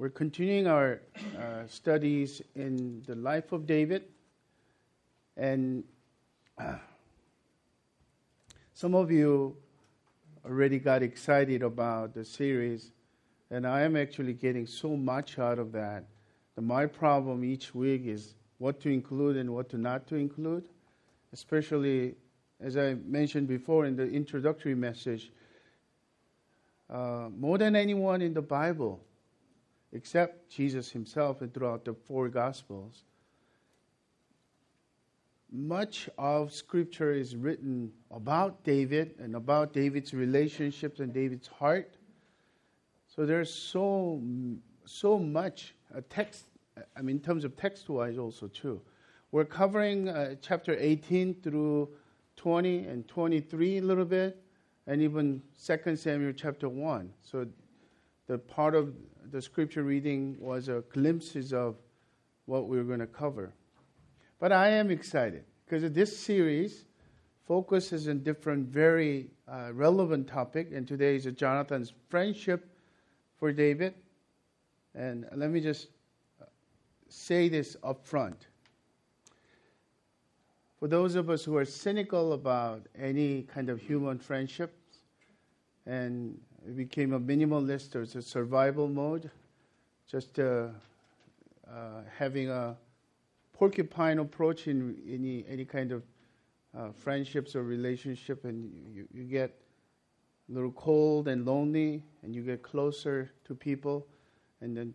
We're continuing our uh, studies in the life of David, and uh, some of you already got excited about the series, and I am actually getting so much out of that. And my problem each week is what to include and what to not to include, especially as I mentioned before in the introductory message. Uh, more than anyone in the Bible, except Jesus himself and throughout the four Gospels, much of Scripture is written about David and about David's relationships and David's heart. So there's so so much uh, text. I mean, in terms of text-wise, also too. We're covering uh, chapter 18 through 20 and 23 a little bit, and even 2 Samuel chapter 1. So the part of the scripture reading was a glimpses of what we are going to cover. But I am excited because this series focuses on different very uh, relevant topic, and today is Jonathan's friendship for David. And let me just uh, say this up front. For those of us who are cynical about any kind of human friendships and it became a minimalist or a survival mode, just uh, uh, having a porcupine approach in any any kind of uh, friendships or relationship, and you, you get a little cold and lonely, and you get closer to people, and then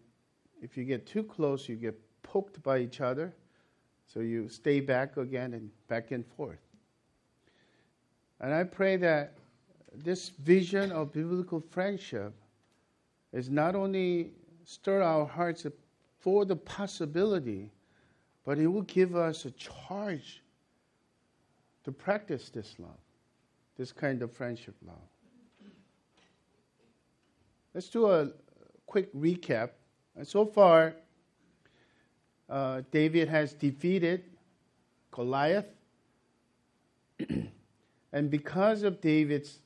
if you get too close, you get poked by each other, so you stay back again and back and forth. And I pray that this vision of biblical friendship is not only stir our hearts for the possibility, but it will give us a charge to practice this love, this kind of friendship love. Let's do a quick recap. So far, uh, David has defeated Goliath. and because of David's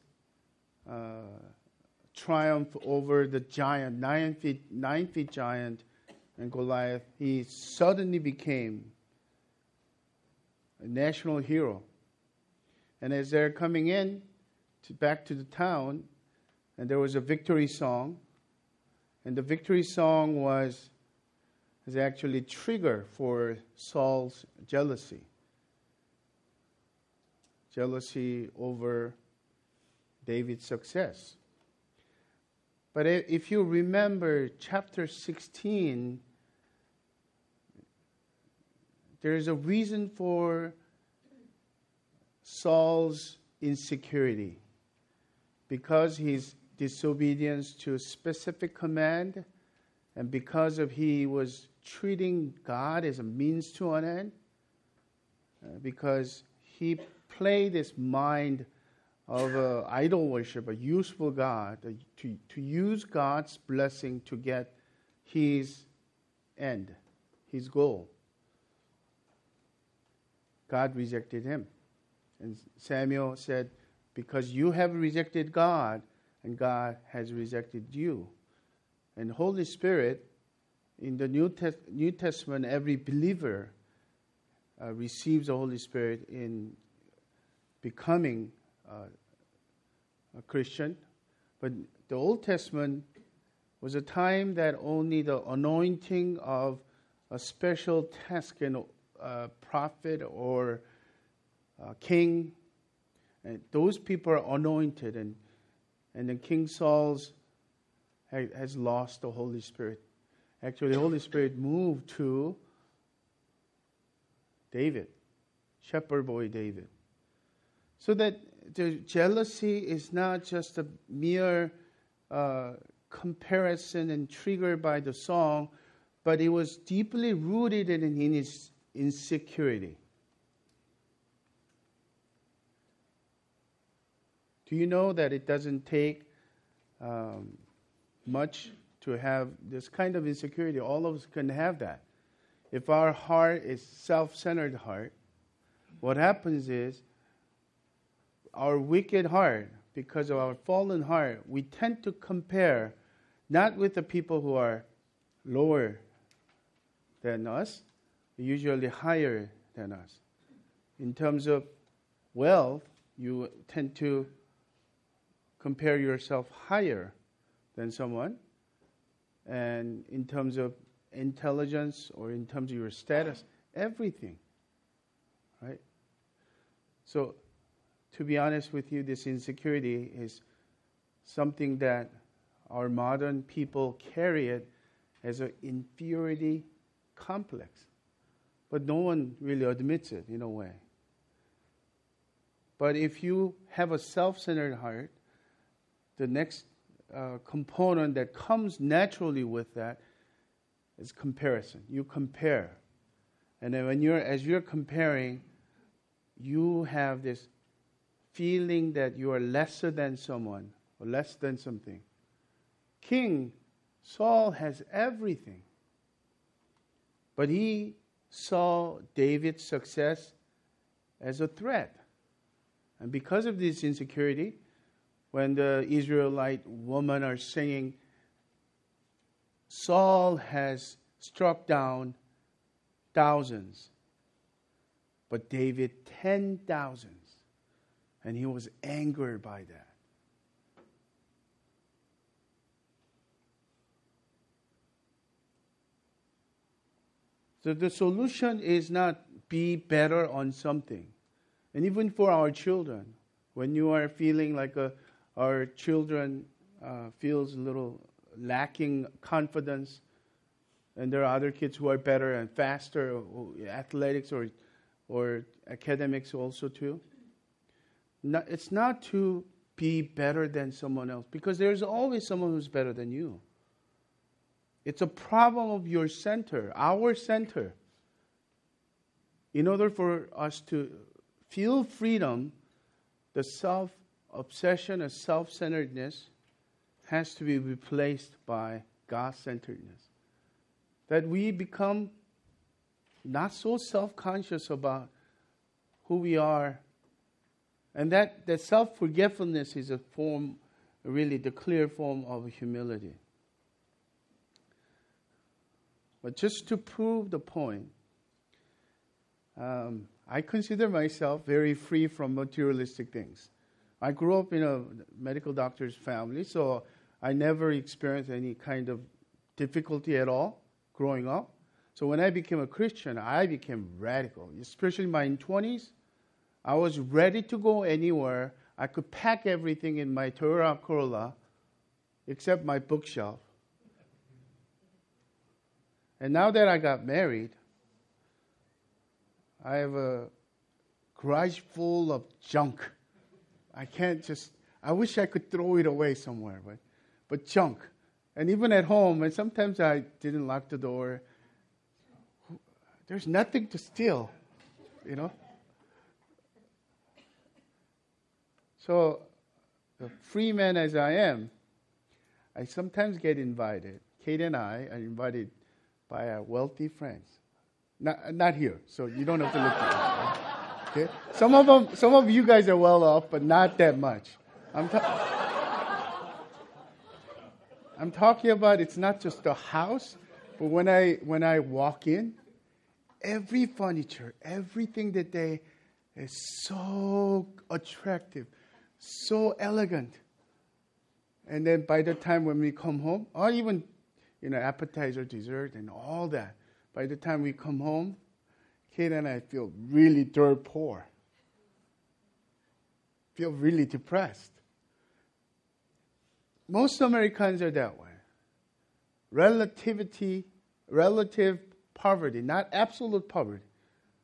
triumph over the giant, nine feet, nine feet giant, and Goliath, he suddenly became a national hero. And as they're coming in to, back to the town, and there was a victory song, and the victory song was is actually trigger for Saul's jealousy. Jealousy over David's success. But if you remember chapter 16, there is a reason for Saul's insecurity because his disobedience to a specific command and because of he was treating God as a means to an end uh, because he played his mind of uh, idol worship, a useful God, uh, to, to use God's blessing to get his end, his goal. God rejected him. And Samuel said, Because you have rejected God, and God has rejected you. And Holy Spirit, in the New, Te- New Testament, every believer uh, receives the Holy Spirit in becoming Uh, a Christian, but the Old Testament was a time that only the anointing of a special task in a prophet or a king, and those people are anointed, and and then King Saul's has lost the Holy Spirit. Actually, the Holy Spirit moved to David, shepherd boy David. So that the jealousy is not just a mere uh, comparison and triggered by the song, but it was deeply rooted in, in his insecurity. Do you know that it doesn't take um, much to have this kind of insecurity? All of us can have that. If our heart is self-centered heart, what happens is our wicked heart, because of our fallen heart, we tend to compare not with the people who are lower than us, usually higher than us. In terms of wealth, you tend to compare yourself higher than someone. And in terms of intelligence or in terms of your status, everything. Right? So, to be honest with you, this insecurity is something that our modern people carry it as an inferiority complex. But no one really admits it in a way. But if you have a self centered heart, the next uh, component that comes naturally with that is comparison. You compare. And then when you're, as you're comparing, you have this feeling that you are lesser than someone or less than something. King Saul has everything. But he saw David's success as a threat. And because of this insecurity, when the Israelite women are singing, Saul has struck down thousands, but David ten thousands. And he was angered by that. So the solution is not be better on something. And even for our children, when you are feeling like a, our children uh, feels a little lacking confidence, and there are other kids who are better and faster, athletics or or academics also too. It's not to be better than someone else because there's always someone who's better than you. It's a problem of your center, our center. In order for us to feel freedom, the self obsession and self centeredness has to be replaced by God centeredness. That we become not so self conscious about who we are. And that, that self forgetfulness is a form, really, the clear form of humility. But just to prove the point, um, I consider myself very free from materialistic things. I grew up in a medical doctor's family, so I never experienced any kind of difficulty at all growing up. So when I became a Christian, I became radical, especially in my 20s. I was ready to go anywhere. I could pack everything in my Toyota Corolla except my bookshelf. And now that I got married, I have a garage full of junk. I can't just, I wish I could throw it away somewhere, but, but junk. And even at home, and sometimes I didn't lock the door, there's nothing to steal, you know? So, a free man as I am, I sometimes get invited. Kate and I are invited by our wealthy friends. Not, not here, so you don't have to look at. Okay? Some of them, some of you guys are well off, but not that much. I'm, ta- I'm talking about it's not just the house, but when I when I walk in, every furniture, everything that they is so attractive, so elegant. And then by the time when we come home, or even you know, appetizer, dessert, and all that. By the time we come home, Kate and I feel really dirt poor. Feel really depressed. Most Americans are that way. Relativity, relative poverty, not absolute poverty.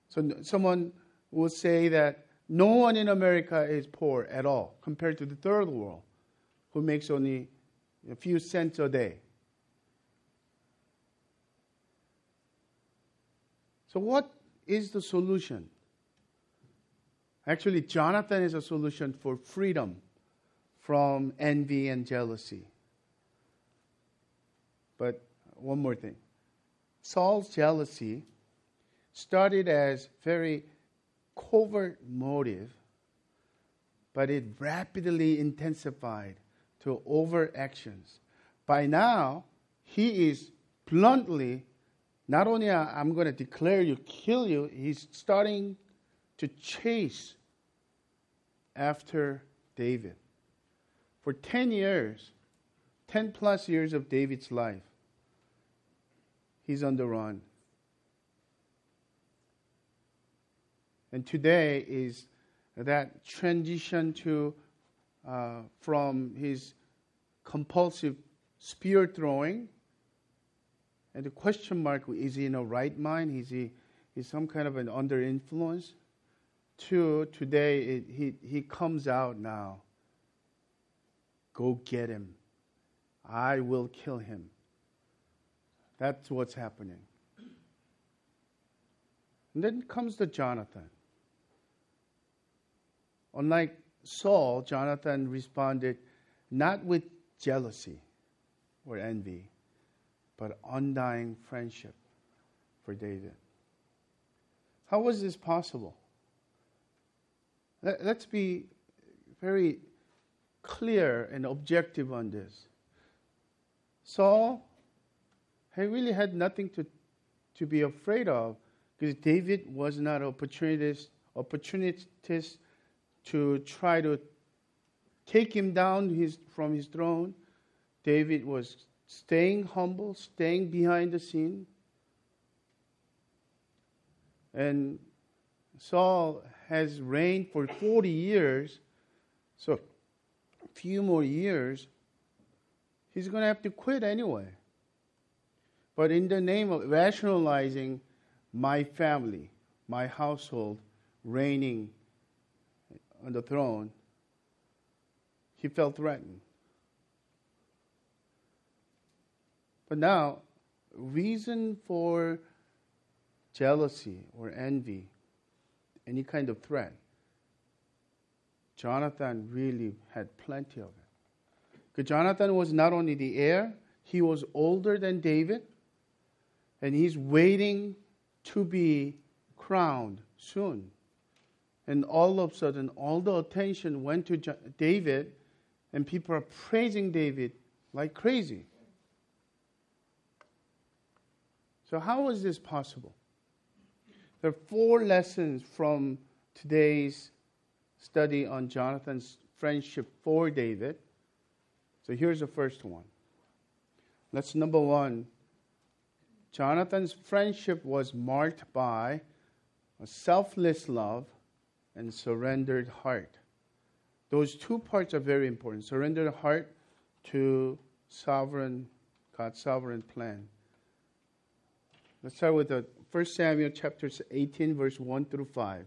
So someone will say that no one in America is poor at all compared to the third world who makes only a few cents a day. So, what is the solution? Actually, Jonathan is a solution for freedom from envy and jealousy. But one more thing Saul's jealousy started as very covert motive, but it rapidly intensified to overt actions. By now, he is bluntly, not only I'm going to declare you, kill you, he's starting to chase after David. For 10 years, 10 plus years of David's life, he's on the run. And today is that transition to uh, from his compulsive spear throwing and the question mark is he in a right mind? Is he is some kind of an under influence? To today, it, he he comes out now. Go get him. I will kill him. That's what's happening. And then comes the Jonathan. Unlike Saul, Jonathan responded not with jealousy or envy, but undying friendship for David. How was this possible? Let, us be very clear and objective on this. Saul, he really had nothing to, to be afraid of because David was not opportunist, opportunist to try to take him down his, from his throne. David was staying humble, staying behind the scene. And Saul has reigned for 40 years, so a few more years, he's going to have to quit anyway. But in the name of rationalizing my family, my household reigning on the throne, he felt threatened. But now, reason for jealousy or envy, any kind of threat, Jonathan really had plenty of it. Because Jonathan was not only the heir, he was older than David, and he's waiting to be crowned soon. And all of a sudden, all the attention went to David, and people are praising David like crazy. So, how is this possible? There are four lessons from today's study on Jonathan's friendship for David. So, here's the first one. Let's number one Jonathan's friendship was marked by a selfless love and surrendered heart. Those two parts are very important. Surrendered heart to sovereign God's sovereign plan. Let's start with the 1 Samuel chapters 18, verse 1 through 5.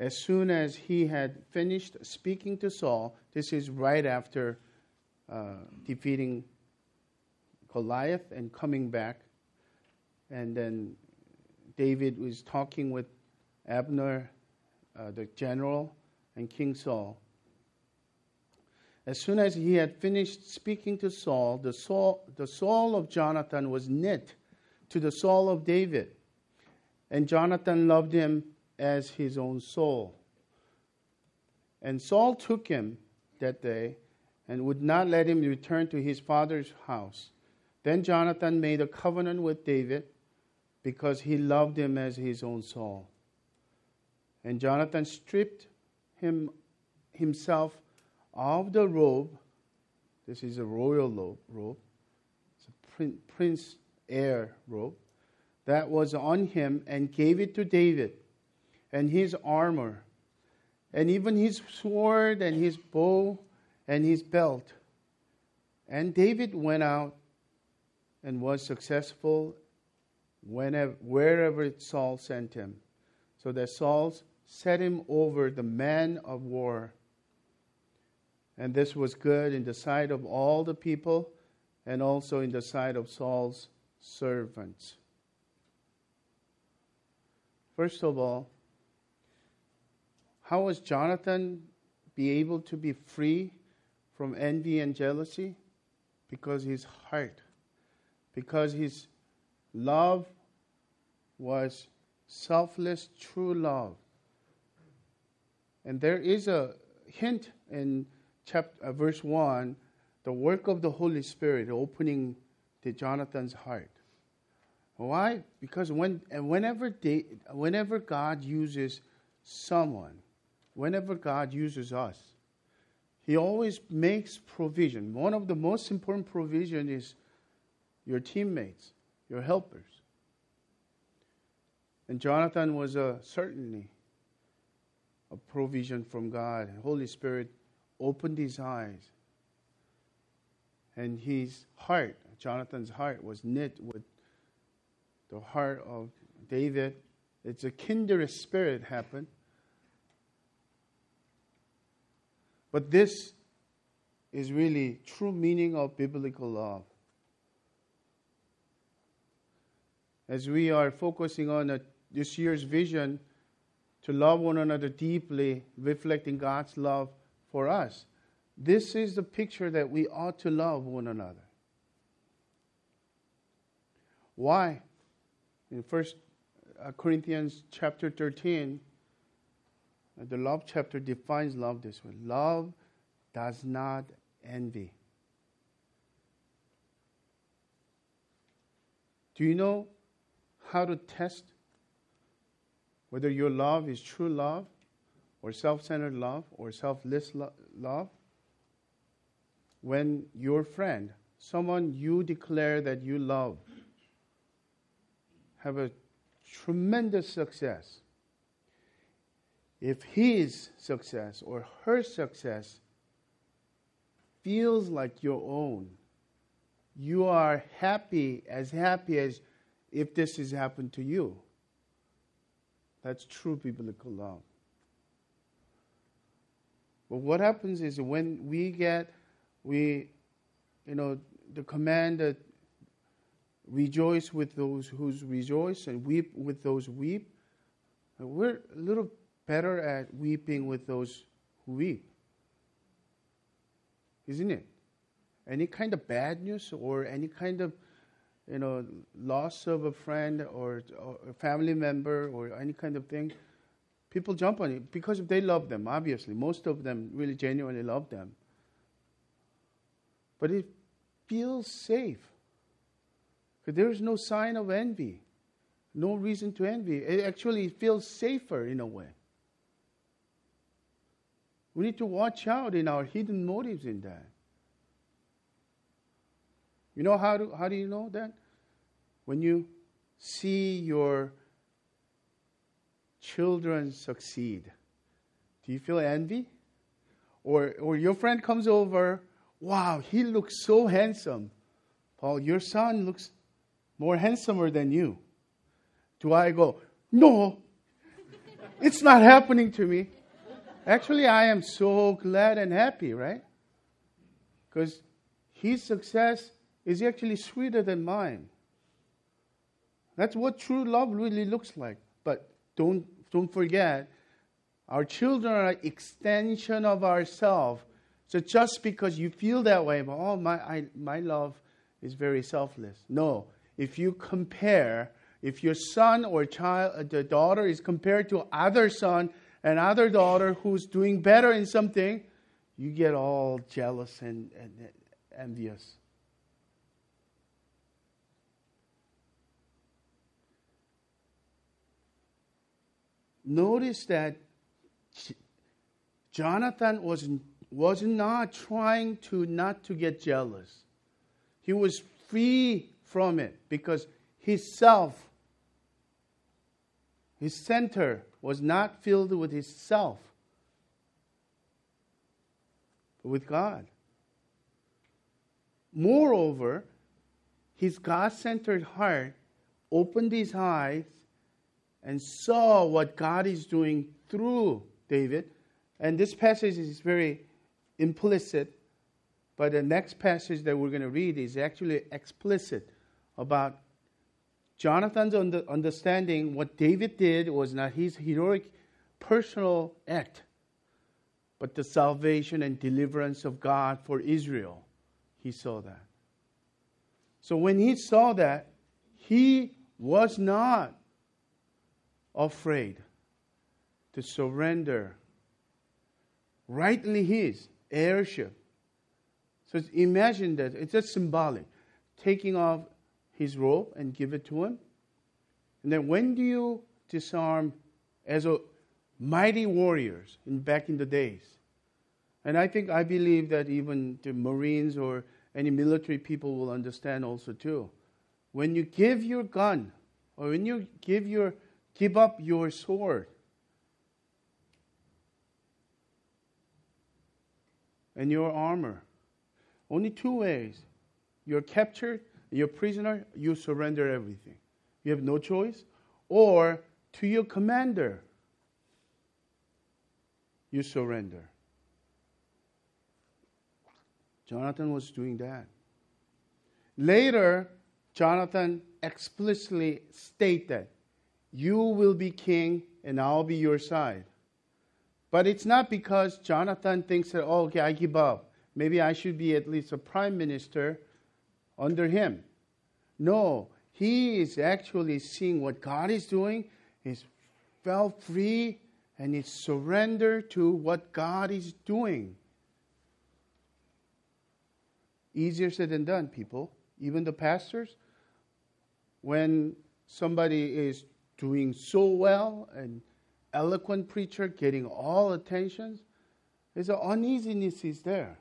As soon as he had finished speaking to Saul, this is right after uh, defeating Goliath and coming back. And then David was talking with Abner, uh, the general, and King Saul. As soon as he had finished speaking to Saul, the soul, the soul of Jonathan was knit to the soul of David. And Jonathan loved him as his own soul. And Saul took him that day and would not let him return to his father's house. Then Jonathan made a covenant with David because he loved him as his own soul. And Jonathan stripped him himself of the robe. This is a royal robe. It's a prince heir robe that was on him and gave it to David and his armor and even his sword and his bow and his belt. And David went out and was successful whenever, wherever Saul sent him. So that Saul set him over the men of war. And this was good in the sight of all the people and also in the sight of Saul's servants. First of all, how was Jonathan be able to be free from envy and jealousy? Because his heart, because his love was selfless, true love. And there is a hint in chapter, uh, verse 1 the work of the Holy Spirit opening to Jonathan's heart. Why? Because when and whenever they, whenever God uses someone, whenever God uses us, He always makes provision. One of the most important provision is your teammates, your helpers. And Jonathan was a, certainly a provision from God. Holy Spirit opened his eyes. And his heart, Jonathan's heart, was knit with the heart of David. It's a kindred spirit happened. But this is really true meaning of biblical love. As we are focusing on a, this year's vision to love one another deeply, reflecting God's love for us, this is the picture that we ought to love one another. Why? In First uh, Corinthians chapter 13, uh, the love chapter defines love this way love does not envy. Do you know how to test whether your love is true love or self centered love or selfless lo- love? When your friend, someone you declare that you love, have a tremendous success. If his success or her success feels like your own, you are happy, as happy as if this has happened to you. That's true biblical love. But what happens is when we get, we, you know, the command that rejoice with those who rejoice and weep with those who weep. We're a little better at weeping with those who weep. Isn't it? Any kind of bad news or any kind of you know loss of a friend or, or a family member or any kind of thing, people jump on it because they love them, obviously. Most of them really genuinely love them. But it feels safe there is no sign of envy, no reason to envy. It actually feels safer in a way. We need to watch out in our hidden motives in that. You know how do, how do you know that? When you see your children succeed, do you feel envy? Or, or your friend comes over, wow, he looks so handsome. Paul, your son looks more handsomer than you. Do I go, no, it's not happening to me? Actually, I am so glad and happy, right? Because his success is actually sweeter than mine. That's what true love really looks like. But don't, don't forget, our children are an extension of ourselves. So just because you feel that way, oh, my, I, my love is very selfless. No, if you compare, if your son or child, uh, the daughter is compared to other son and other daughter who's doing better in something, you get all jealous and, and envious. Notice that Jonathan was, was not trying to not to get jealous. He was free from it because his self, his center, was not filled with his self, but with God. Moreover, his God centered heart opened his eyes and saw what God is doing through David. And this passage is very implicit, but the next passage that we're going to read is actually explicit about Jonathan's understanding what David did was not his heroic personal act, but the salvation and deliverance of God for Israel. He saw that. So when he saw that, he was not afraid to surrender rightly his heirship. So imagine that. It's just symbolic. Taking off his robe and give it to him? And then when do you disarm as a mighty warriors in back in the days? And I think I believe that even the Marines or any military people will understand also too. When you give your gun or when you give your give up your sword and your armor, only two ways. You're captured, you're prisoner, you surrender everything. You have no choice. Or to your commander, you surrender. Jonathan was doing that. Later, Jonathan explicitly stated, You will be king and I'll be your side. But it's not because Jonathan thinks that, oh, okay, I give up. Maybe I should be at least a prime minister under him. No, he is actually seeing what God is doing. He's felt free and he's surrendered to what God is doing. Easier said than done, people. Even the pastors, when somebody is doing so well and eloquent preacher getting all attentions, there's an uneasiness is there.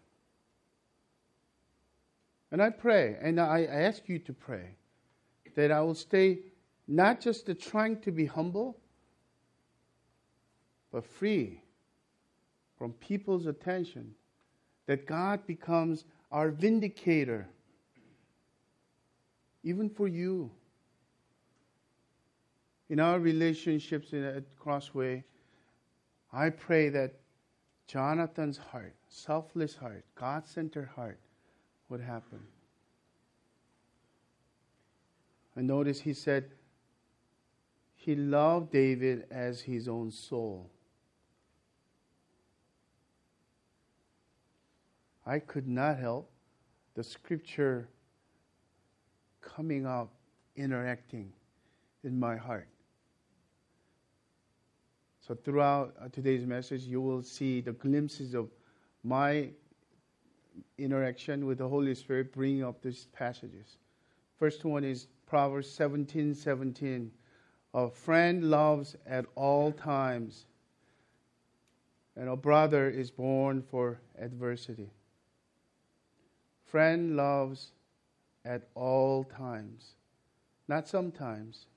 And I pray, and I ask you to pray, that I will stay not just trying to be humble, but free from people's attention, that God becomes our vindicator, even for you. In our relationships at Crossway, I pray that Jonathan's heart, selfless heart, God centered heart, would happen. And notice he said he loved David as his own soul. I could not help the scripture coming up, interacting in my heart. So, throughout uh, today's message, you will see the glimpses of my interaction with the Holy Spirit bringing up these passages. First one is Proverbs 17 17. A friend loves at all times, and a brother is born for adversity. Friend loves at all times, not sometimes.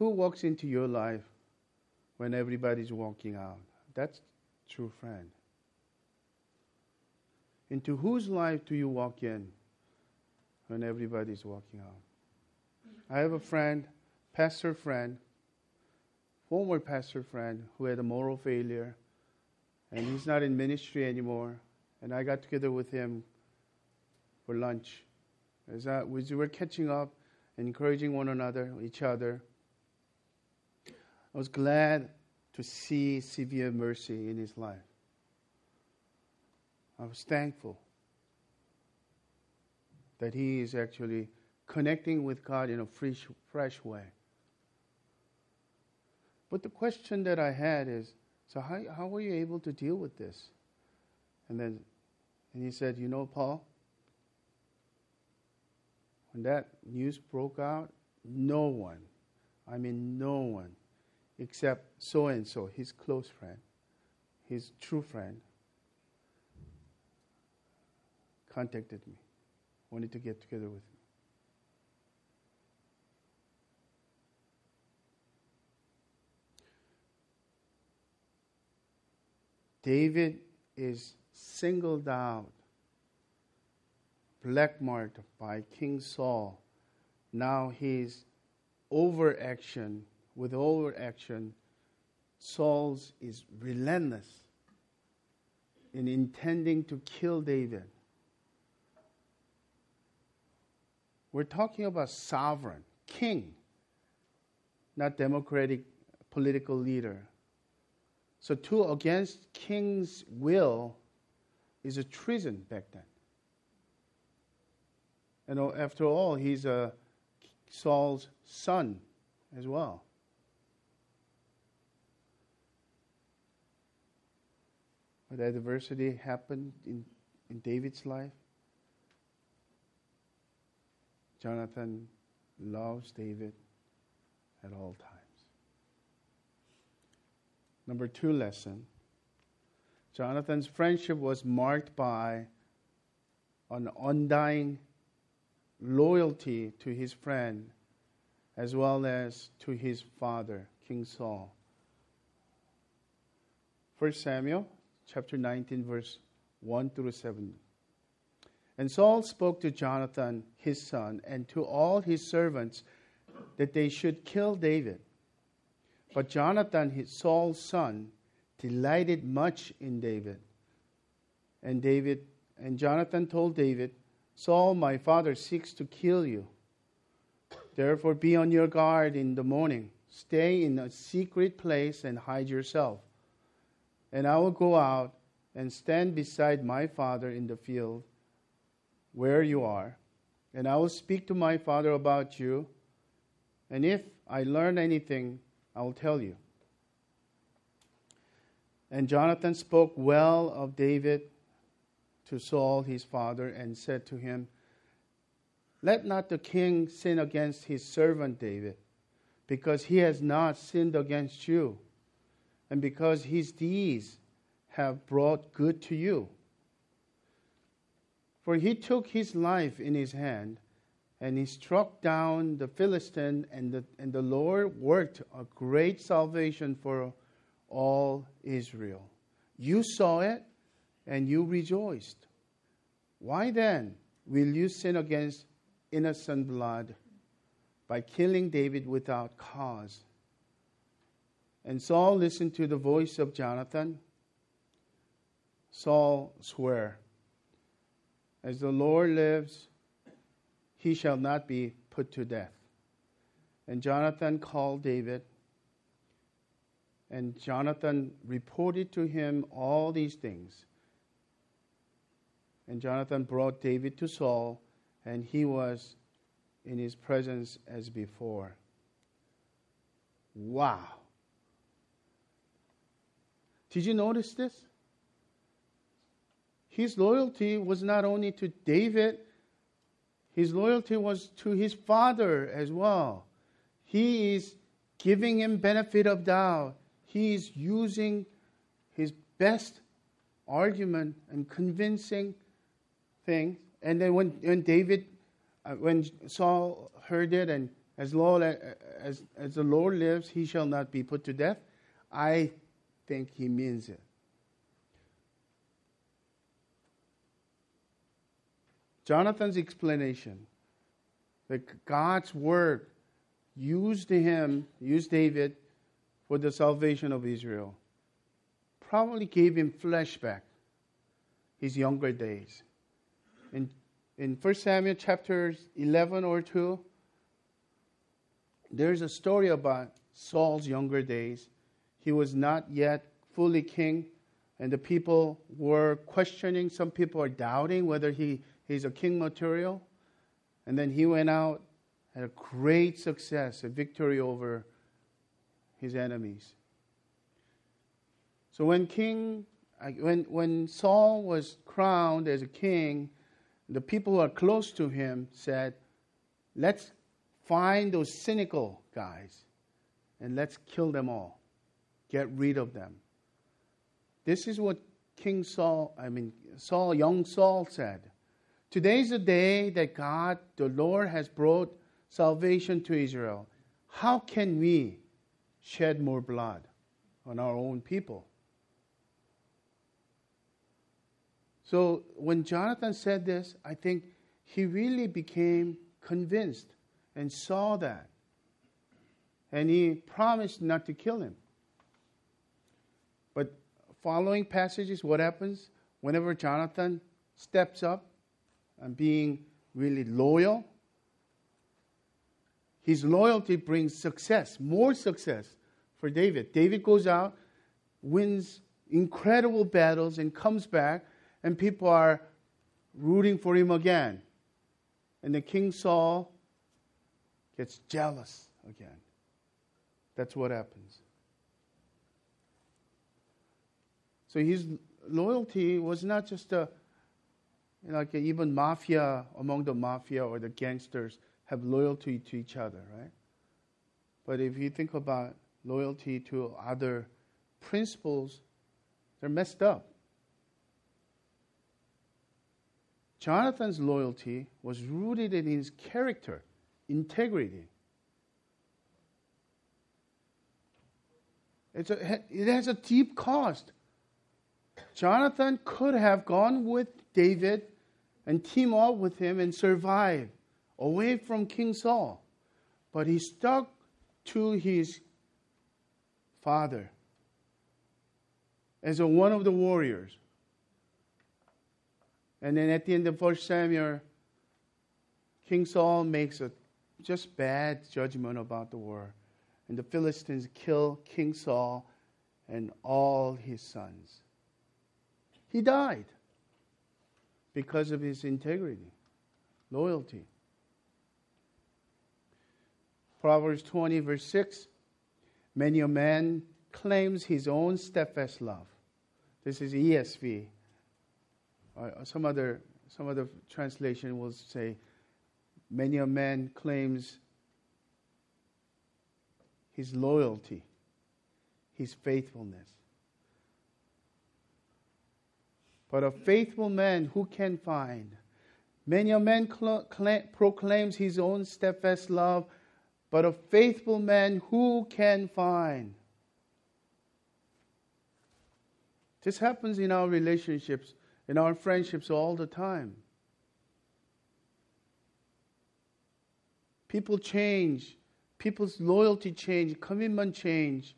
Who walks into your life when everybody's walking out? That's true friend. Into whose life do you walk in when everybody's walking out? I have a friend, pastor friend, former pastor friend, who had a moral failure and he's not in ministry anymore. And I got together with him for lunch. As I, we were catching up encouraging one another, each other. I was glad to see severe mercy in his life. I was thankful that he is actually connecting with God in a fresh, fresh way. But the question that I had is so how, how were you able to deal with this? And then and he said, You know, Paul, when that news broke out, no one, I mean, no one, except so and so, his close friend, his true friend, contacted me, wanted to get together with me. David is singled out, black marked by King Saul. Now his overaction, with overaction, Saul's is relentless in intending to kill David. We're talking about sovereign, king, not democratic political leader. So, two against king's will is a treason back then. And oh, after all, he's a Saul's son as well. But adversity happened in in David's life? Jonathan loves David at all times. Number two lesson Jonathan's friendship was marked by an undying loyalty to his friend as well as to his father, King Saul. 1 Samuel chapter 19 verse 1 through 7. And Saul spoke to Jonathan, his son, and to all his servants that they should kill David. But Jonathan, his Saul's son, delighted much in David. And David and Jonathan told David, Saul, my father, seeks to kill you. Therefore, be on your guard in the morning. Stay in a secret place and hide yourself. And I will go out and stand beside my father in the field where you are. And I will speak to my father about you. And if I learn anything, I will tell you. And Jonathan spoke well of David to Saul his father and said to him, Let not the king sin against his servant David, because he has not sinned against you, and because his deeds have brought good to you. For he took his life in his hand, and he struck down the Philistine, and the, and the Lord worked a great salvation for all Israel. You saw it, and you rejoiced. Why then will you sin against innocent blood by killing David without cause? And Saul listened to the voice of Jonathan. Saul swore, As the Lord lives, he shall not be put to death. And Jonathan called David, and Jonathan reported to him all these things. And Jonathan brought David to Saul, and he was in his presence as before. Wow. Did you notice this? His loyalty was not only to David, his loyalty was to his father as well. He is giving him benefit of doubt. He is using his best argument and convincing thing. And then when, when David, uh, when Saul heard it, and as, Lord, uh, as, as the Lord lives, he shall not be put to death, I think he means it. Jonathan's explanation that God's word used him, used David for the salvation of Israel, probably gave him flashback his younger days. In, in 1 Samuel chapter 11 or 2, there's a story about Saul's younger days. He was not yet fully king, and the people were questioning. Some people are doubting whether he He's a king material. And then he went out, had a great success, a victory over his enemies. So when King, when, when Saul was crowned as a king, the people who are close to him said, let's find those cynical guys and let's kill them all. Get rid of them. This is what King Saul, I mean, Saul, young Saul said. Today is the day that God, the Lord, has brought salvation to Israel. How can we shed more blood on our own people? So when Jonathan said this, I think he really became convinced and saw that. And he promised not to kill him. But following passages, what happens? Whenever Jonathan steps up and being really loyal. His loyalty brings success, more success for David. David goes out, wins incredible battles, and comes back, and people are rooting for him again. And the King Saul gets jealous again. That's what happens. So his loyalty was not just a you know, like even mafia, among the mafia or the gangsters, have loyalty to each other, right? But if you think about loyalty to other principles, they're messed up. Jonathan's loyalty was rooted in his character, integrity. A, it has a deep cost. Jonathan could have gone with David and team up with him and survive away from King Saul. But he stuck to his father as a, one of the warriors. And then at the end of 1 Samuel, King Saul makes a just bad judgment about the war. And the Philistines kill King Saul and all his sons. He died because of his integrity, loyalty. Proverbs 20, verse 6 Many a man claims his own steadfast love. This is ESV. Uh, some other some other translation will say, many a man claims his loyalty, his faithfulness. But a faithful man who can find? Many a man cl- cl- proclaims his own steadfast love, but a faithful man who can find? This happens in our relationships, in our friendships all the time. People change, people's loyalty change, commitment change.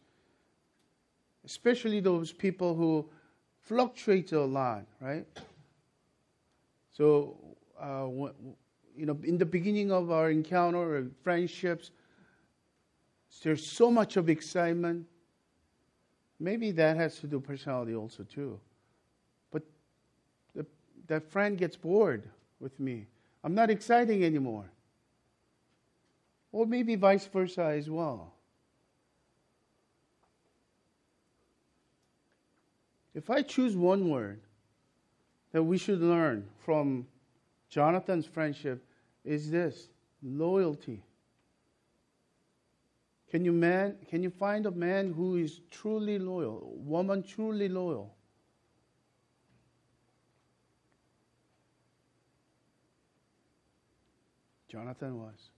Especially those people who fluctuate a lot, right? So, uh, you know, in the beginning of our encounter or friendships, there's so much of excitement. Maybe that has to do personality also too. But the, that friend gets bored with me. I'm not exciting anymore. Or maybe vice versa as well. If I choose one word that we should learn from Jonathan's friendship is this loyalty. Can you man can you find a man who is truly loyal, woman truly loyal? Jonathan was.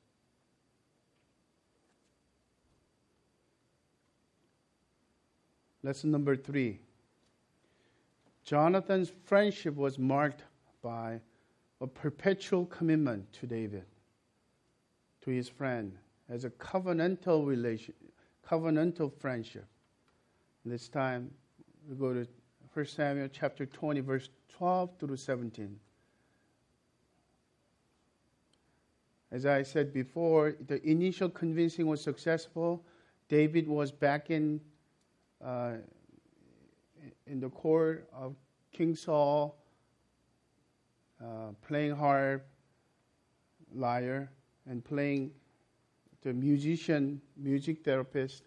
Lesson number three. Jonathan's friendship was marked by a perpetual commitment to David, to his friend, as a covenantal relation, covenantal friendship. This time, we go to 1 Samuel chapter 20, verse 12 through 17. As I said before, the initial convincing was successful. David was back in uh, in the court of King Saul, uh, playing harp, lyre, and playing the musician, music therapist.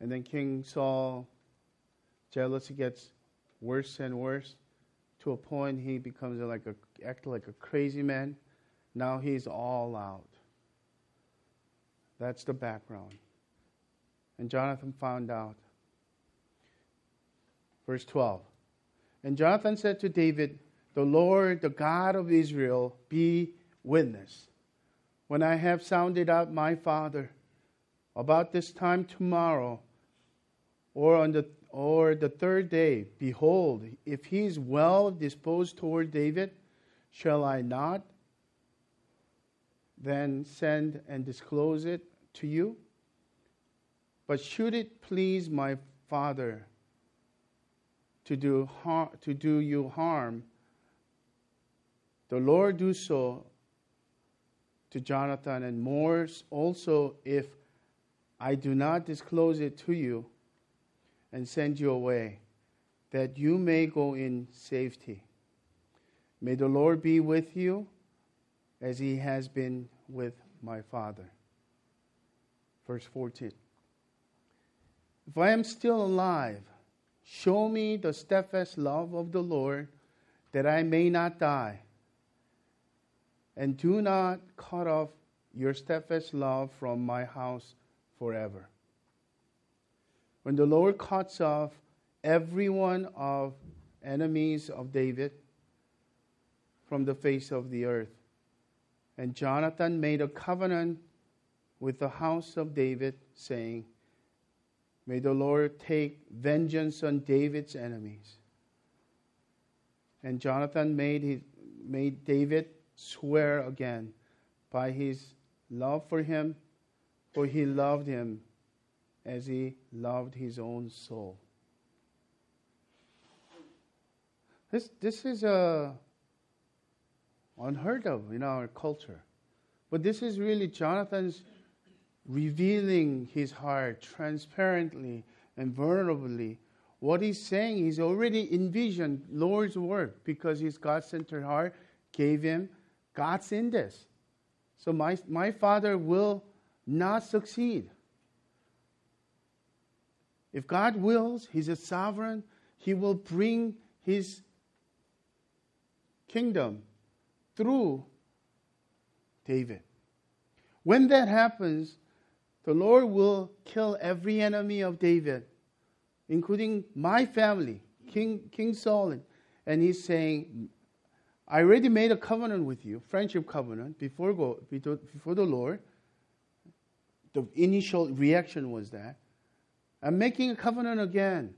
And then King Saul, jealousy gets worse and worse to a point he becomes like a act like a crazy man. Now he's all out. That's the background. And Jonathan found out. Verse 12. And Jonathan said to David, The Lord, the God of Israel, be witness. When I have sounded out my father about this time tomorrow, or on the or the third day, behold, if he is well disposed toward David, shall I not then send and disclose it to you? But should it please my father to do, har- to do you harm, the Lord do so to Jonathan and more also if I do not disclose it to you and send you away, that you may go in safety. May the Lord be with you as he has been with my father. Verse 14. If I am still alive, Show me the steadfast love of the Lord, that I may not die. And do not cut off your steadfast love from my house forever. When the Lord cuts off every one of enemies of David from the face of the earth. And Jonathan made a covenant with the house of David, saying, May the Lord take vengeance on David's enemies. And Jonathan made, his, made David swear again by his love for him, for he loved him as he loved his own soul. This, this is uh, unheard of in our culture. But this is really Jonathan's revealing his heart transparently and vulnerably. What he's saying, he's already envisioned Lord's work because his God centered heart gave him God's in this. So my, my father will not succeed. If God wills, He's a sovereign, He will bring His kingdom through David. When that happens, the Lord will kill every enemy of David, including my family, King, King Solomon. And he's saying, I already made a covenant with you, friendship covenant, before, go, before the Lord. The initial reaction was that. I'm making a covenant again.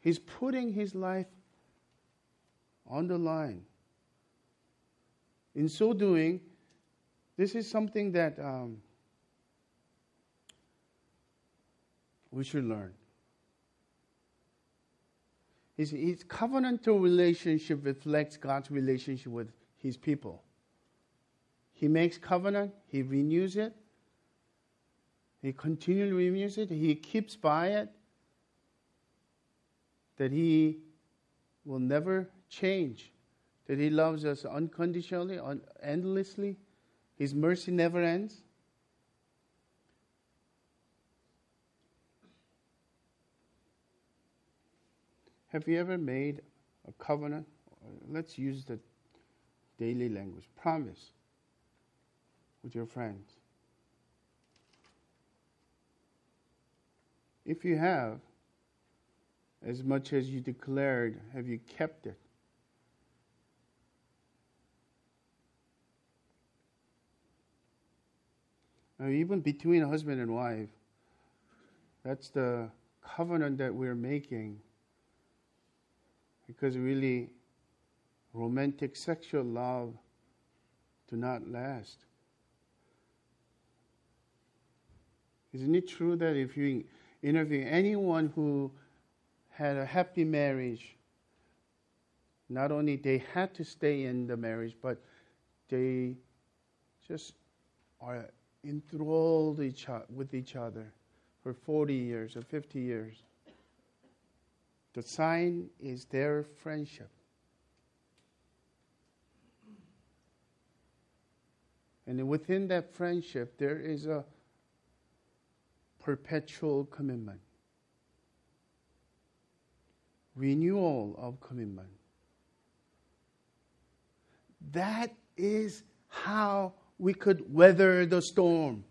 He's putting his life on the line. In so doing, this is something that um, we should learn. His, his covenantal relationship reflects God's relationship with his people. He makes covenant, he renews it, he continually renews it, he keeps by it, that He will never change, that He loves us unconditionally, un- endlessly. His mercy never ends. Have you ever made a covenant? Let's use the daily language promise with your friends. If you have, as much as you declared, have you kept it? Even between a husband and wife, that's the covenant that we're making. Because really, romantic sexual love do not last. Isn't it true that if you interview anyone who had a happy marriage. Not only they had to stay in the marriage, but they just are enthralled each, with each other for 40 years or 50 years. The sign is their friendship. And within that friendship, there is a perpetual commitment renewal of commitment. That is how we could weather the storm.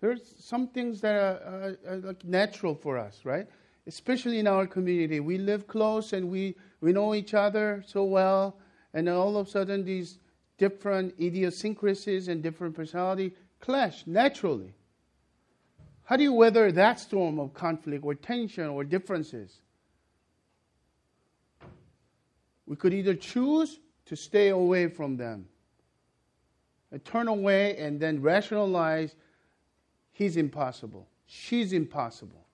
There's some things that are, are, are like natural for us, right? Especially in our community. We live close and we, we know each other so well, and all of a sudden these different idiosyncrasies and different personality clash naturally. How do you weather that storm of conflict or tension or differences? We could either choose to stay away from them, and turn away and then rationalize he's impossible, she's impossible.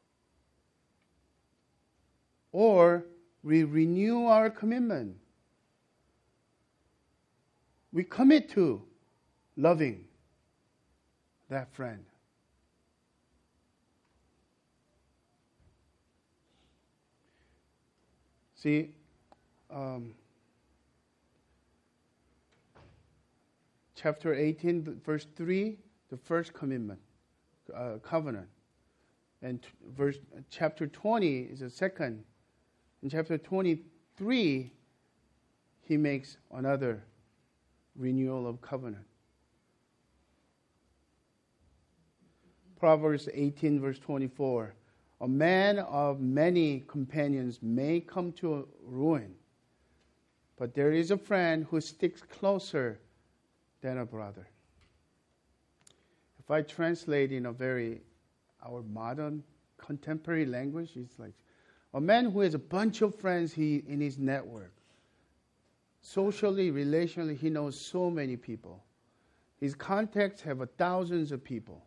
Or we renew our commitment. We commit to loving that friend. See, um, chapter 18, verse 3, the first commitment, uh, covenant. And t- verse, chapter 20 is the second. In chapter 23, he makes another renewal of covenant. Proverbs 18, verse 24. A man of many companions may come to ruin, but there is a friend who sticks closer than a brother. If I translate in a very our modern contemporary language, it's like a man who has a bunch of friends he, in his network. Socially, relationally, he knows so many people. His contacts have thousands of people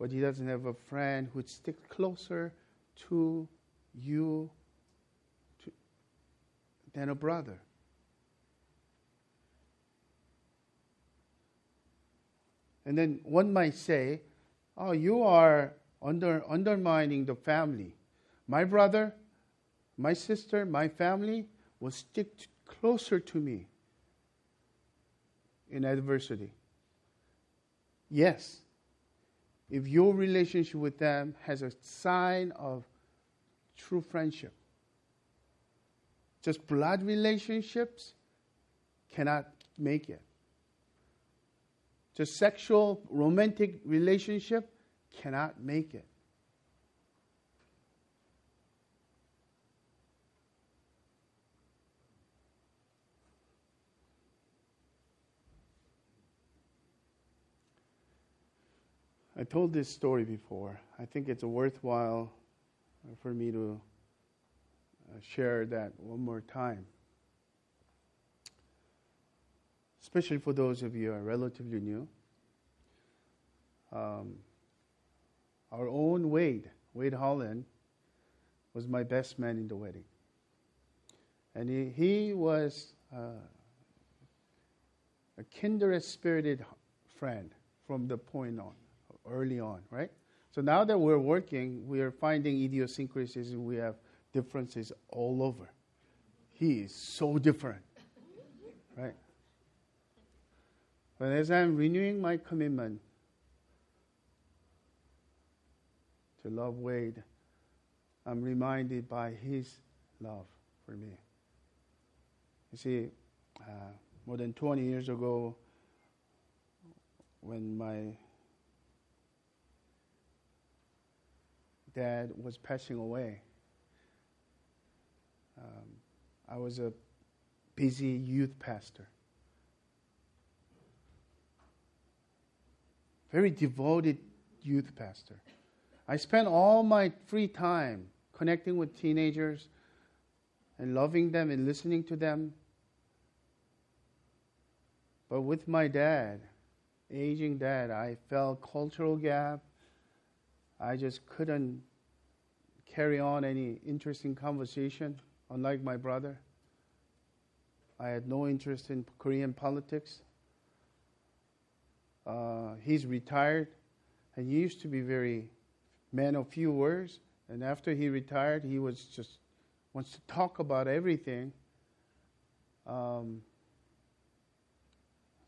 but he doesn't have a friend who sticks closer to you than a brother. And then one might say, Oh, you are under, undermining the family. My brother, my sister, my family will stick t- closer to me in adversity. Yes, if your relationship with them has a sign of true friendship. Just blood relationships cannot make it. Just sexual, romantic relationship cannot make it. I told this story before. I think it's worthwhile for me to share that one more time. Especially for those of you who are relatively new. Um, our own Wade, Wade Holland, was my best man in the wedding. And he, he was uh, a kindred spirited friend from the point on early on, right? So now that we're working, we are finding idiosyncrasies and we have differences all over. He is so different, right? But as I'm renewing my commitment to love Wade, I'm reminded by his love for me. You see, uh, more than 20 years ago, when my dad was passing away. Um, I was a busy youth pastor. Very devoted youth pastor. I spent all my free time connecting with teenagers and loving them and listening to them. But with my dad, aging dad, I felt cultural gap, I just couldn't carry on any interesting conversation, unlike my brother. I had no interest in Korean politics. Uh, he's retired, and he used to be very man of few words. And after he retired, he was just wants to talk about everything. Um,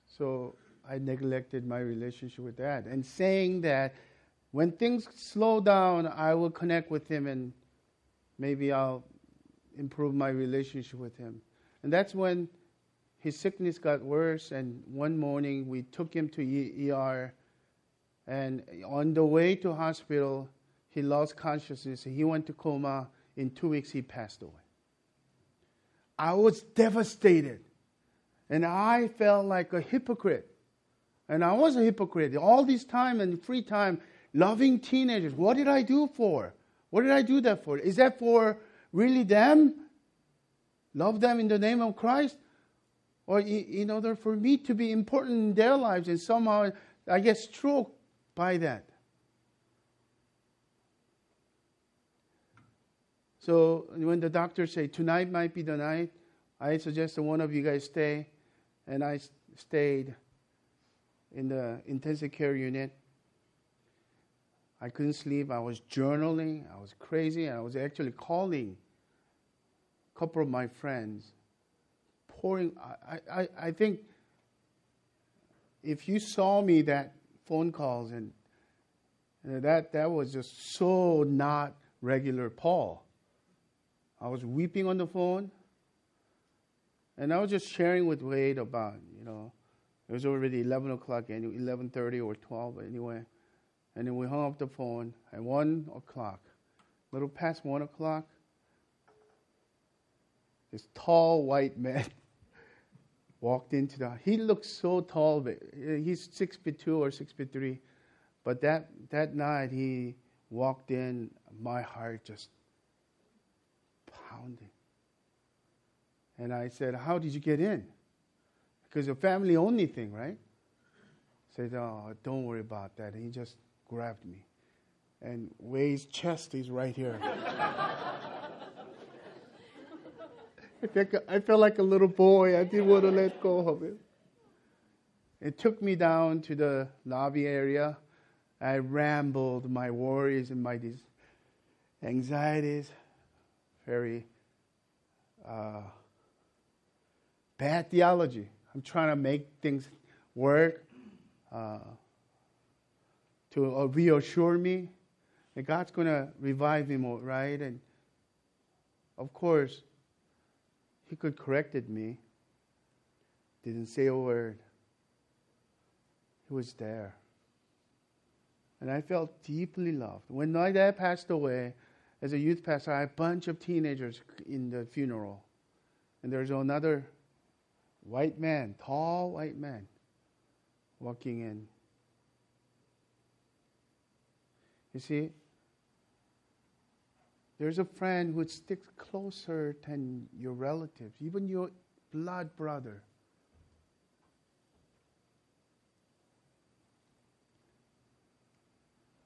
so I neglected my relationship with that, and saying that when things slow down, I will connect with him and maybe I'll improve my relationship with him. And that's when his sickness got worse. And one morning we took him to ER. And on the way to hospital, he lost consciousness. He went to coma. In two weeks, he passed away. I was devastated. And I felt like a hypocrite. And I was a hypocrite. All this time and free time, loving teenagers. What did I do for? What did I do that for? Is that for really them? Love them in the name of Christ? Or in order for me to be important in their lives and somehow I get stroked by that? So when the doctors say tonight might be the night, I suggest that one of you guys stay. And I stayed in the intensive care unit. I couldn't sleep. I was journaling. I was crazy. I was actually calling a couple of my friends, pouring. I, I, I think if you saw me that phone calls and that that was just so not regular Paul. I was weeping on the phone, and I was just sharing with Wade about you know it was already eleven o'clock, anyway, eleven thirty or twelve anyway, and then we hung up the phone at one o'clock, little past one o'clock. This tall white man walked into the. He looked so tall, but uh, he's six feet two or six feet three but that, that night he walked in, my heart just pounding. And I said, How did you get in? Because a family only thing, right? I said, Oh, don't worry about that. And he just grabbed me. And Wade's chest is right here. I felt like a little boy. I didn't want to let go of it. It took me down to the lobby area I rambled my worries and my anxieties, very uh, bad theology. I'm trying to make things work uh, to uh, reassure me that God's going to revive him, right? And of course, he could corrected me. Didn't say a word. He was there and I felt deeply loved. When my dad passed away, as a youth pastor, I had a bunch of teenagers in the funeral. And there's another white man, tall white man, walking in. You see, there's a friend who sticks closer than your relatives, even your blood brother.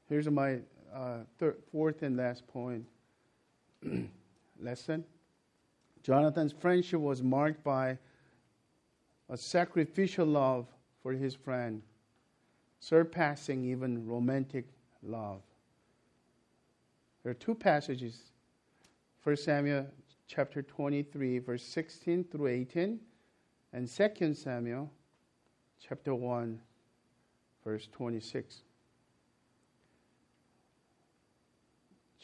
Here's my uh, fourth and last point lesson. Jonathan's friendship was marked by a sacrificial love for his friend, surpassing even romantic love. There are two passages 1 Samuel chapter 23, verse 16 through 18, and 2 Samuel chapter 1, verse 26.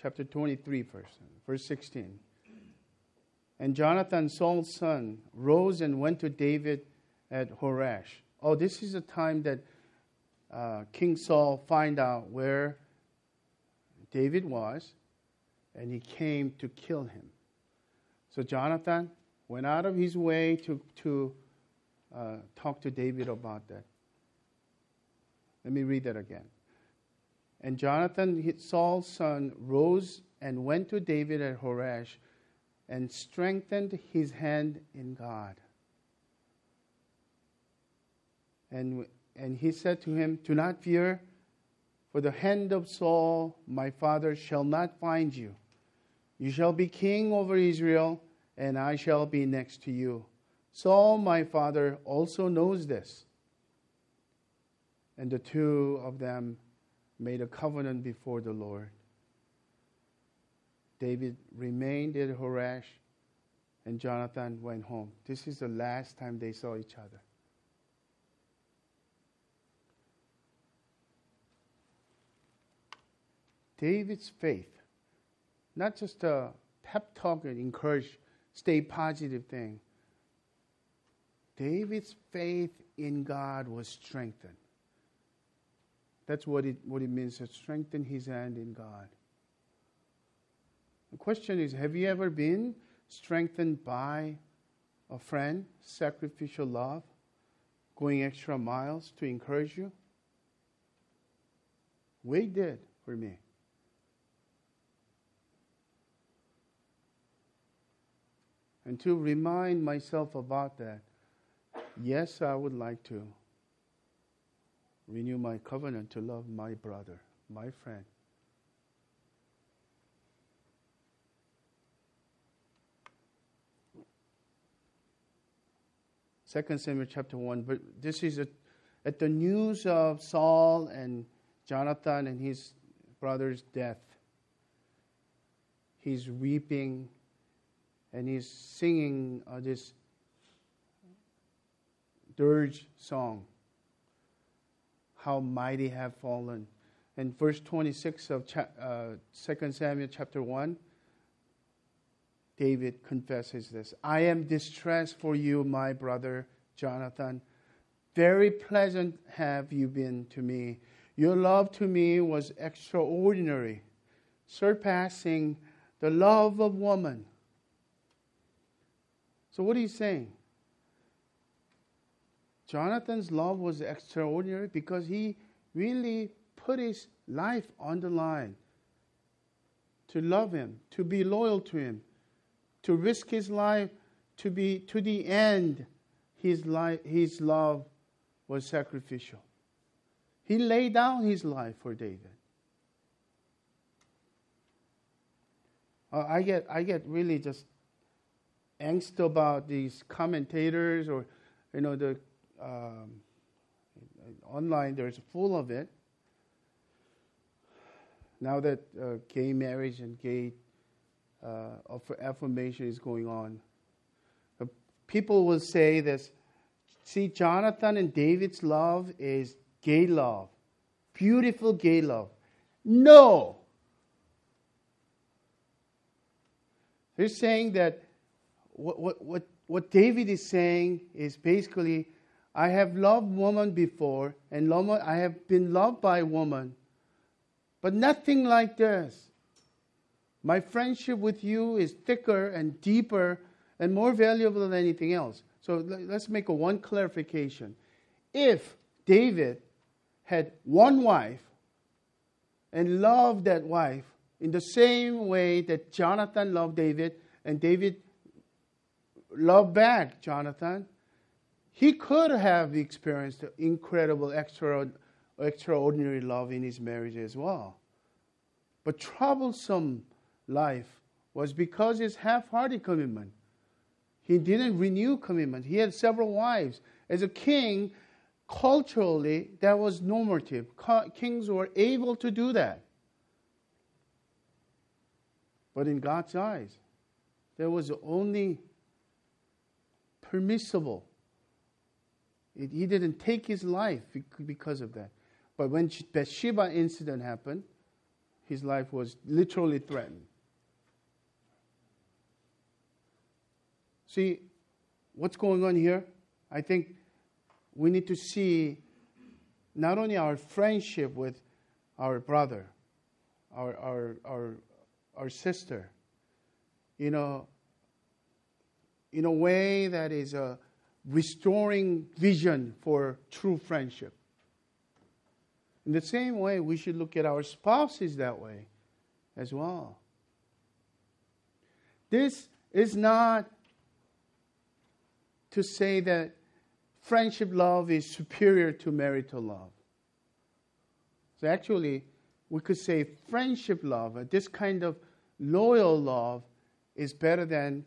chapter 23, verse, verse 16. And Jonathan, Saul's son, rose and went to David at Horesh. Oh, this is the time that uh, King Saul find out where David was, and he came to kill him. So Jonathan went out of his way to, to uh, talk to David about that. Let me read that again. And Jonathan, Saul's son, rose and went to David at Horesh and strengthened his hand in God. And, and he said to him, Do not fear, for the hand of Saul, my father, shall not find you. You shall be king over Israel, and I shall be next to you. Saul, my father, also knows this. And the two of them made a covenant before the Lord. David remained at Horesh, and Jonathan went home. This is the last time they saw each other. David's faith, not just a pep talk and encourage, stay positive thing. David's faith in God was strengthened. That's what it, what it means to strengthen his hand in God. The question is Have you ever been strengthened by a friend, sacrificial love, going extra miles to encourage you? Wade did for me. And to remind myself about that, yes, I would like to renew my covenant to love my brother, my friend. Second Samuel chapter one. But this is a, at the news of Saul and Jonathan and his brother's death. He's weeping, and he's singing uh, this dirge song how mighty have fallen. And verse 26 of cha- uh, 2 Samuel chapter 1, David confesses this I am distressed for you, my brother Jonathan. Very pleasant have you been to me. Your love to me was extraordinary, surpassing the love of woman. So, what are you saying? Jonathan's love was extraordinary because he really put his life on the line to love him, to be loyal to him, to risk his life, to be to the end. His life, his love was sacrificial. He laid down his life for David. Uh, I get I get really just angst about these commentators or you know the um, online, there's full of it. Now that uh, gay marriage and gay uh, affirmation is going on, people will say this. See, Jonathan and David's love is gay love, beautiful gay love. No. They're saying that what, what, what, what David is saying is basically I have loved woman before, and I have been loved by woman, but nothing like this. My friendship with you is thicker and deeper and more valuable than anything else. So let's make a one clarification. If David had one wife and loved that wife in the same way that Jonathan loved David and David loved back Jonathan, he could have experienced incredible, extra, extraordinary love in his marriage as well. But troublesome life was because his half-hearted commitment. He didn't renew commitment. He had several wives. As a king, culturally, that was normative. Kings were able to do that. But in God's eyes, there was only permissible it, he didn't take his life because of that. But when the Bathsheba incident happened, his life was literally threatened. See, what's going on here? I think we need to see not only our friendship with our brother, our, our, our, our sister, you know, in a way that is a restoring vision for true friendship. In the same way, we should look at our spouses that way as well. This is not to say that friendship love is superior to marital love. So, actually, we could say friendship love, uh, this kind of loyal love, is better than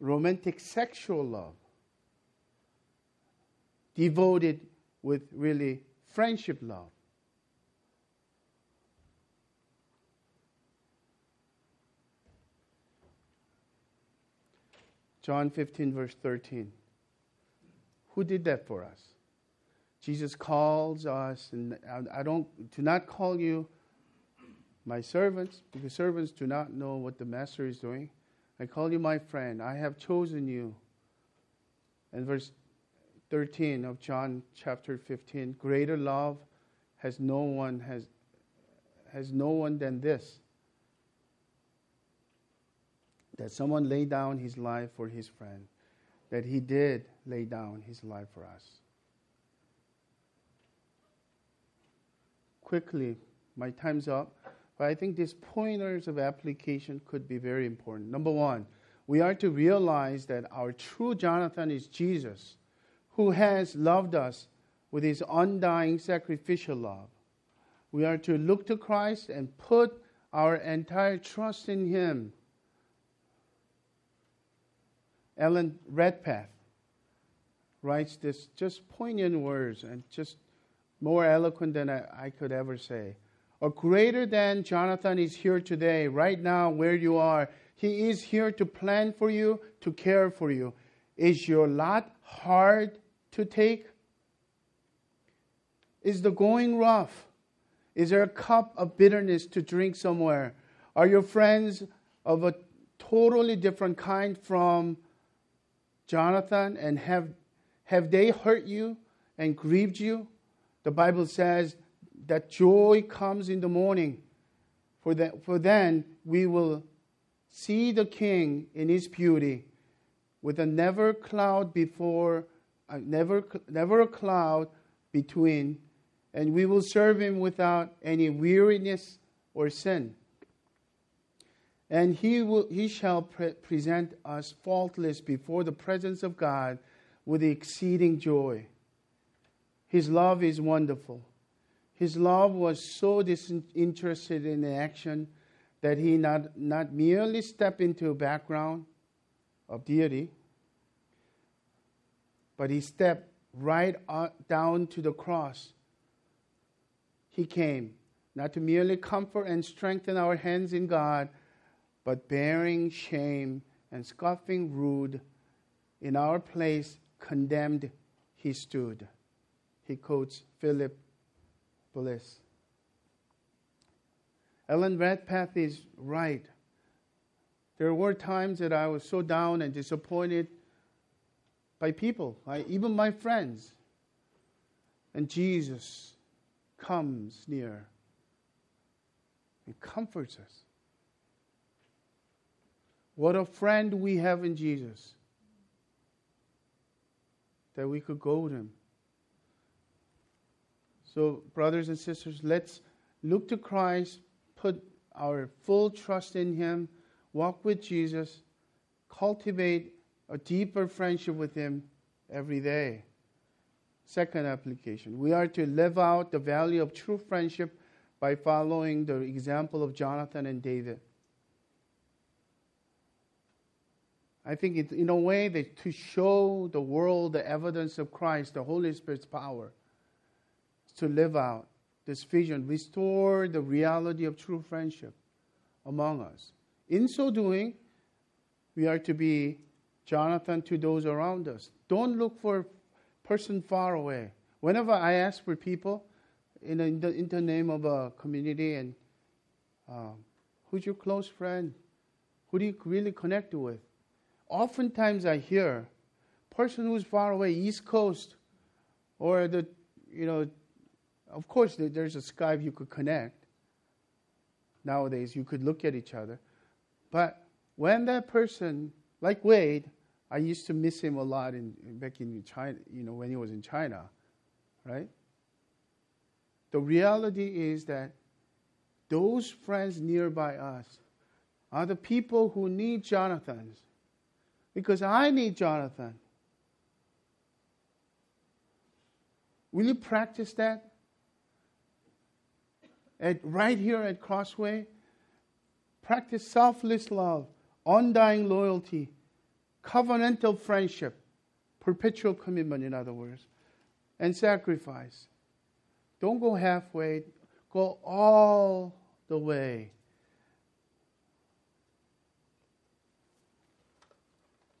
romantic sexual love devoted with really friendship love. John 15, verse 13. Who did that for us? Jesus calls us, and I don't do not call you my servants, because servants do not know what the master is doing. I call you my friend. I have chosen you. And verse 13 of John chapter 15. Greater love has no one has has no one than this that someone lay down his life for his friend that he did lay down his life for us quickly my time's up but i think these pointers of application could be very important number 1 we are to realize that our true jonathan is jesus who has loved us with his undying sacrificial love. We are to look to Christ and put our entire trust in him. Alan Redpath writes this just poignant words and just more eloquent than I, I could ever say. Or greater than Jonathan is here today, right now, where you are. He is here to plan for you, to care for you. Is your lot hard to take? Is the going rough? Is there a cup of bitterness to drink somewhere? Are your friends of a totally different kind from Jonathan and have have they hurt you and grieved you? The Bible says that joy comes in the morning. For, that, for then we will see the king in his beauty with a never cloud before, never, never a cloud between, and we will serve him without any weariness or sin. And he, will, he shall pre- present us faultless before the presence of God with exceeding joy. His love is wonderful. His love was so disinterested in the action that he not, not merely stepped into a background of deity, but he stepped right down to the cross. He came not to merely comfort and strengthen our hands in God, but bearing shame and scoffing rude in our place, condemned he stood. He quotes Philip Bliss. Alan Redpath is right. There were times that I was so down and disappointed by people, even my friends. And Jesus comes near and comforts us. What a friend we have in Jesus that we could go to Him. So, brothers and sisters, let's look to Christ, put our full trust in Him, walk with Jesus, cultivate a deeper friendship with Him every day. Second application we are to live out the value of true friendship by following the example of Jonathan and David. I think it, in a way that to show the world the evidence of Christ, the Holy Spirit's power, to live out this vision, restore the reality of true friendship among us. In so doing, we are to be Jonathan to those around us. Don't look for a person far away. Whenever I ask for people in the, in the, name of a community and uh, who's your close friend? Who do you really connect with? Oftentimes I hear person who's far away, East Coast, or the you know of course, there's a Skype you could connect. Nowadays, you could look at each other. But when that person, like Wade, I used to miss him a lot in, back in China, you know, when he was in China, right? The reality is that those friends nearby us are the people who need Jonathan's. Because I need Jonathan. Will you practice that? At, right here at Crossway, practice selfless love, undying loyalty, covenantal friendship, perpetual commitment, in other words, and sacrifice. Don't go halfway, go all the way.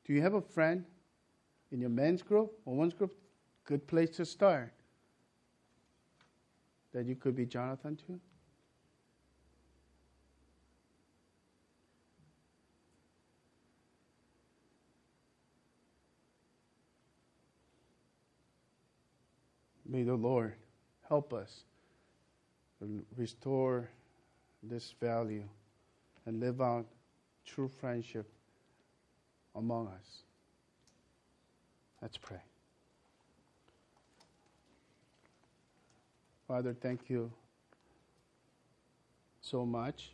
Do you have a friend in your men's group or women's group? Good place to start. That you could be Jonathan to? May the Lord help us restore this value and live out true friendship among us. Let's pray. Father, thank you so much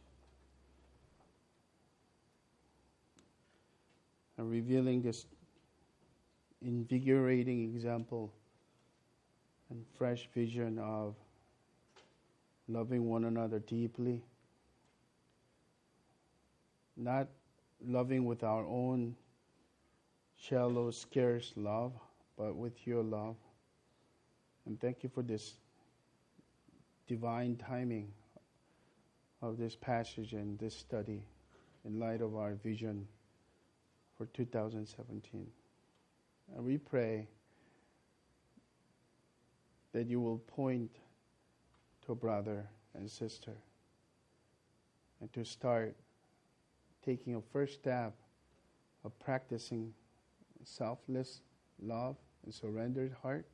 for revealing this invigorating example and fresh vision of loving one another deeply, not loving with our own shallow, scarce love, but with your love. And thank you for this divine timing of this passage and this study in light of our vision for 2017. And we pray that you will point to a brother and sister and to start taking a first step of practicing selfless love and surrendered heart,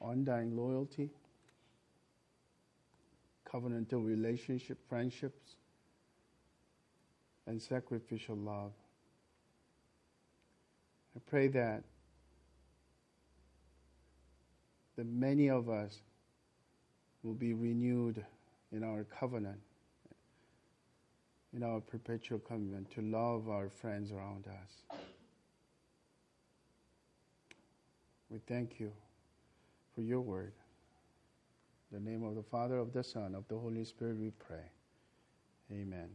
undying loyalty, covenantal relationship, friendships, and sacrificial love. I pray that that many of us will be renewed in our covenant, in our perpetual covenant, to love our friends around us. We thank you for your word. In the name of the Father, of the Son, of the Holy Spirit, we pray. Amen.